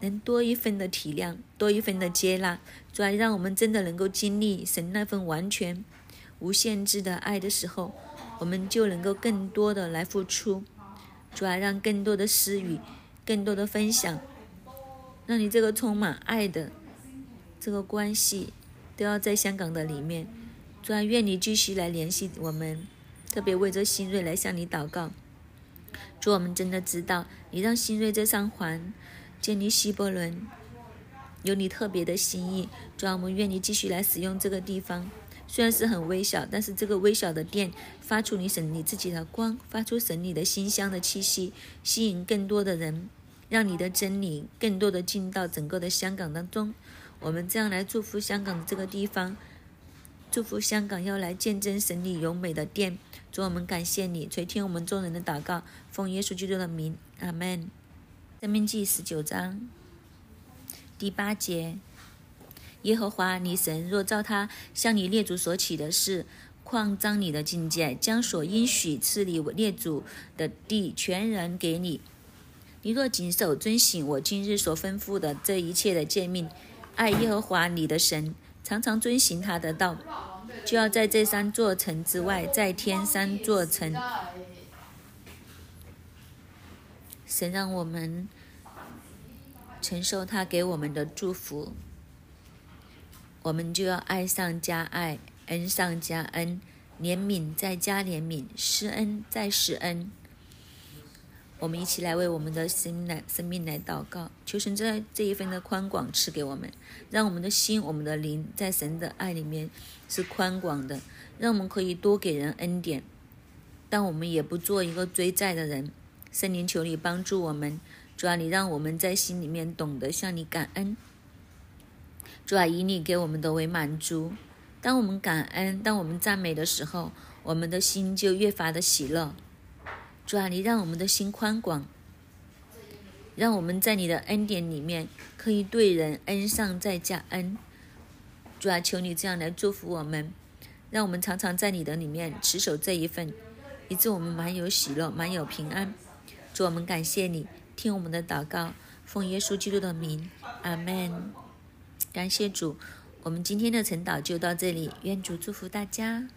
能多一份的体谅，多一份的接纳。主要让我们真的能够经历神那份完全。无限制的爱的时候，我们就能够更多的来付出，主要让更多的私语，更多的分享，让你这个充满爱的这个关系都要在香港的里面。主要愿你继续来联系我们，特别为这新锐来向你祷告。主，我们真的知道你让新锐这上环建立希伯伦有你特别的心意。主，我们愿你继续来使用这个地方。虽然是很微小，但是这个微小的店发出你神你自己的光，发出神你的馨香的气息，吸引更多的人，让你的真理更多的进到整个的香港当中。我们这样来祝福香港的这个地方，祝福香港要来见证神你柔美的殿。主，我们感谢你垂听我们众人的祷告，奉耶稣基督的名，阿门。生命记十九章第八节。耶和华你神若照他向你列祖所起的事，扩张你的境界，将所应许赐你列祖的地全然给你，你若谨守遵行我今日所吩咐的这一切的诫命，爱耶和华你的神，常常遵行他的道，就要在这三座城之外再添三座城。神让我们承受他给我们的祝福。我们就要爱上加爱，恩上加恩，怜悯再加怜悯，施恩再施恩。我们一起来为我们的生来生命来祷告，求神在这一份的宽广赐给我们，让我们的心、我们的灵在神的爱里面是宽广的，让我们可以多给人恩典，但我们也不做一个追债的人。圣灵，求你帮助我们，主要你让我们在心里面懂得向你感恩。主啊，以你给我们的为满足。当我们感恩，当我们赞美的时候，我们的心就越发的喜乐。主啊，你让我们的心宽广，让我们在你的恩典里面可以对人恩上再加恩。主啊，求你这样来祝福我们，让我们常常在你的里面持守这一份，以致我们满有喜乐，满有平安。主，我们感谢你，听我们的祷告，奉耶稣基督的名，阿门。感谢主，我们今天的晨祷就到这里。愿主祝福大家。